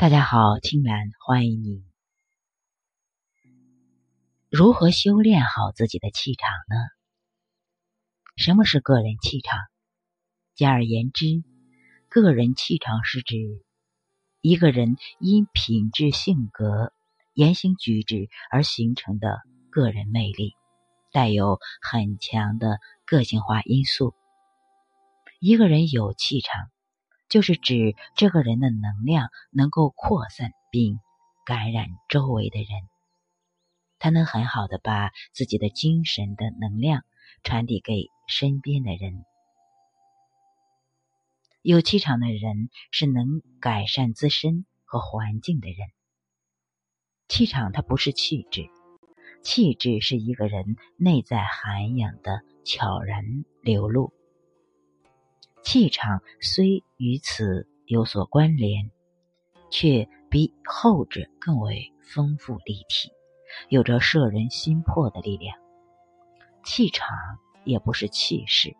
大家好，青兰欢迎你。如何修炼好自己的气场呢？什么是个人气场？简而言之，个人气场是指一个人因品质、性格、言行举止而形成的个人魅力，带有很强的个性化因素。一个人有气场。就是指这个人的能量能够扩散并感染周围的人，他能很好的把自己的精神的能量传递给身边的人。有气场的人是能改善自身和环境的人。气场它不是气质，气质是一个人内在涵养的悄然流露。气场虽与此有所关联，却比后者更为丰富立体，有着摄人心魄的力量。气场也不是气势，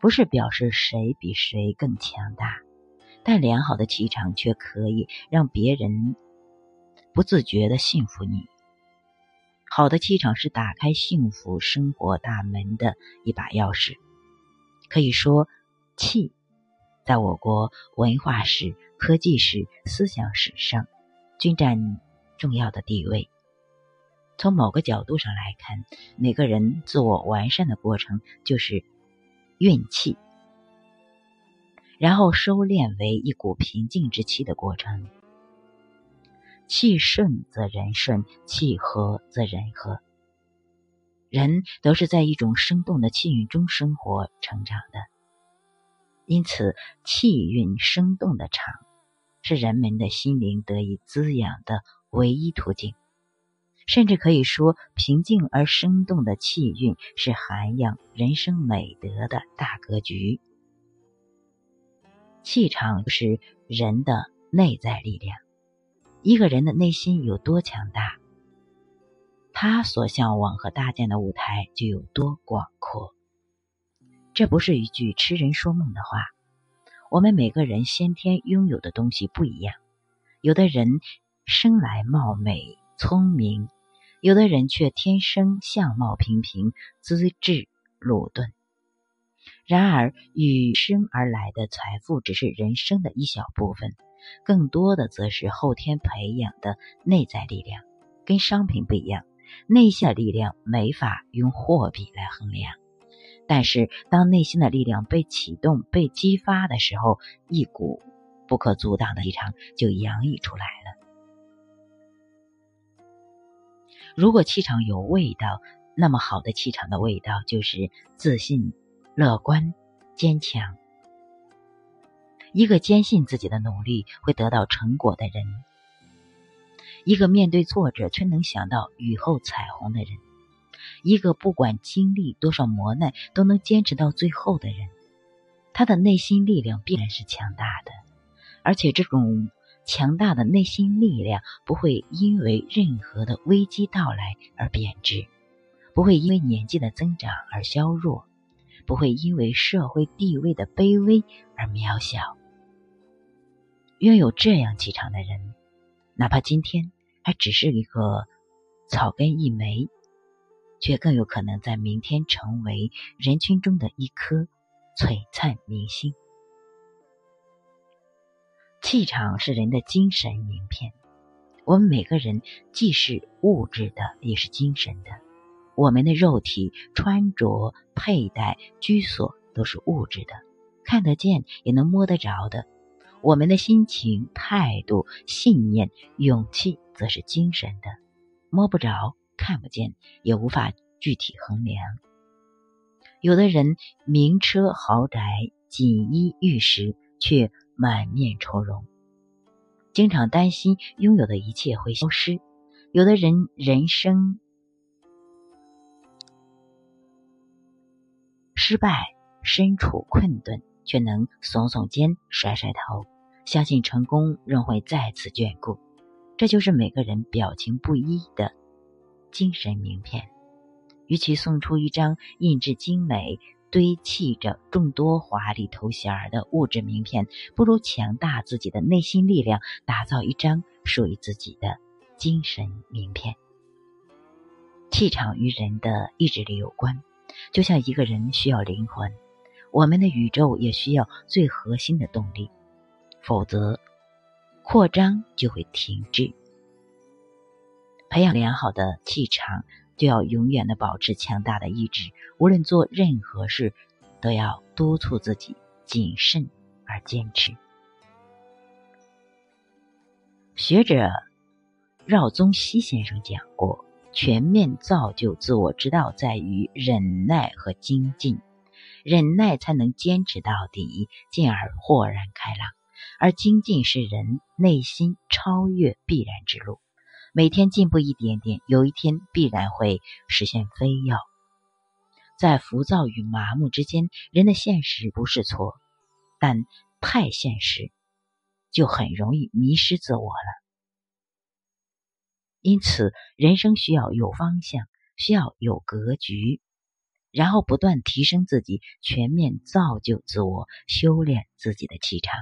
不是表示谁比谁更强大，但良好的气场却可以让别人不自觉的信服你。好的气场是打开幸福生活大门的一把钥匙，可以说。气，在我国文化史、科技史、思想史上均占重要的地位。从某个角度上来看，每个人自我完善的过程就是运气，然后收敛为一股平静之气的过程。气顺则人顺，气和则人和。人都是在一种生动的气运中生活、成长的。因此，气韵生动的场，是人们的心灵得以滋养的唯一途径。甚至可以说，平静而生动的气韵是涵养人生美德的大格局。气场是人的内在力量。一个人的内心有多强大，他所向往和搭建的舞台就有多广阔。这不是一句痴人说梦的话。我们每个人先天拥有的东西不一样，有的人生来貌美聪明，有的人却天生相貌平平，资质鲁钝。然而，与生而来的财富只是人生的一小部分，更多的则是后天培养的内在力量。跟商品不一样，内在力量没法用货币来衡量。但是，当内心的力量被启动、被激发的时候，一股不可阻挡的气场就洋溢出来了。如果气场有味道，那么好的气场的味道就是自信、乐观、坚强。一个坚信自己的努力会得到成果的人，一个面对挫折却能想到雨后彩虹的人。一个不管经历多少磨难都能坚持到最后的人，他的内心力量必然是强大的，而且这种强大的内心力量不会因为任何的危机到来而贬值，不会因为年纪的增长而削弱，不会因为社会地位的卑微而渺小。拥有这样气场的人，哪怕今天还只是一个草根一枚。却更有可能在明天成为人群中的一颗璀璨明星。气场是人的精神名片。我们每个人既是物质的，也是精神的。我们的肉体、穿着、佩戴、居所都是物质的，看得见也能摸得着的。我们的心情、态度、信念、勇气，则是精神的，摸不着。看不见，也无法具体衡量。有的人名车豪宅、锦衣玉食，却满面愁容，经常担心拥有的一切会消失；有的人人生失败，身处困顿，却能耸耸肩、甩甩头，相信成功仍会再次眷顾。这就是每个人表情不一的。精神名片，与其送出一张印制精美、堆砌着众多华丽头衔儿的物质名片，不如强大自己的内心力量，打造一张属于自己的精神名片。气场与人的意志力有关，就像一个人需要灵魂，我们的宇宙也需要最核心的动力，否则扩张就会停滞。培养良好的气场。就要永远的保持强大的意志，无论做任何事，都要督促自己谨慎而坚持。学者饶宗羲先生讲过：“全面造就自我之道在于忍耐和精进，忍耐才能坚持到底，进而豁然开朗；而精进是人内心超越必然之路。”每天进步一点点，有一天必然会实现飞跃。在浮躁与麻木之间，人的现实不是错，但太现实就很容易迷失自我了。因此，人生需要有方向，需要有格局，然后不断提升自己，全面造就自我，修炼自己的气场。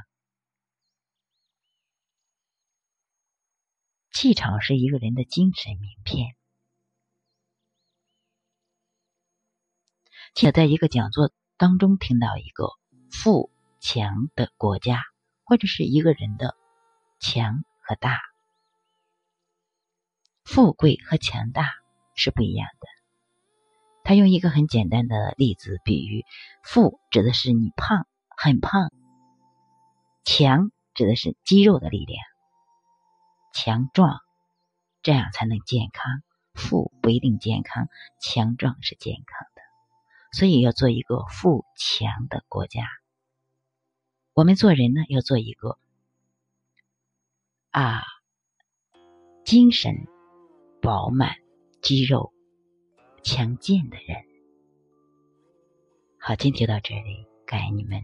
气场是一个人的精神名片。且在一个讲座当中听到一个富强的国家，或者是一个人的强和大，富贵和强大是不一样的。他用一个很简单的例子比喻：富指的是你胖，很胖；强指的是肌肉的力量。强壮，这样才能健康。富不一定健康，强壮是健康的。所以要做一个富强的国家。我们做人呢，要做一个啊，精神饱满、肌肉强健的人。好，今天就到这里，感谢你们。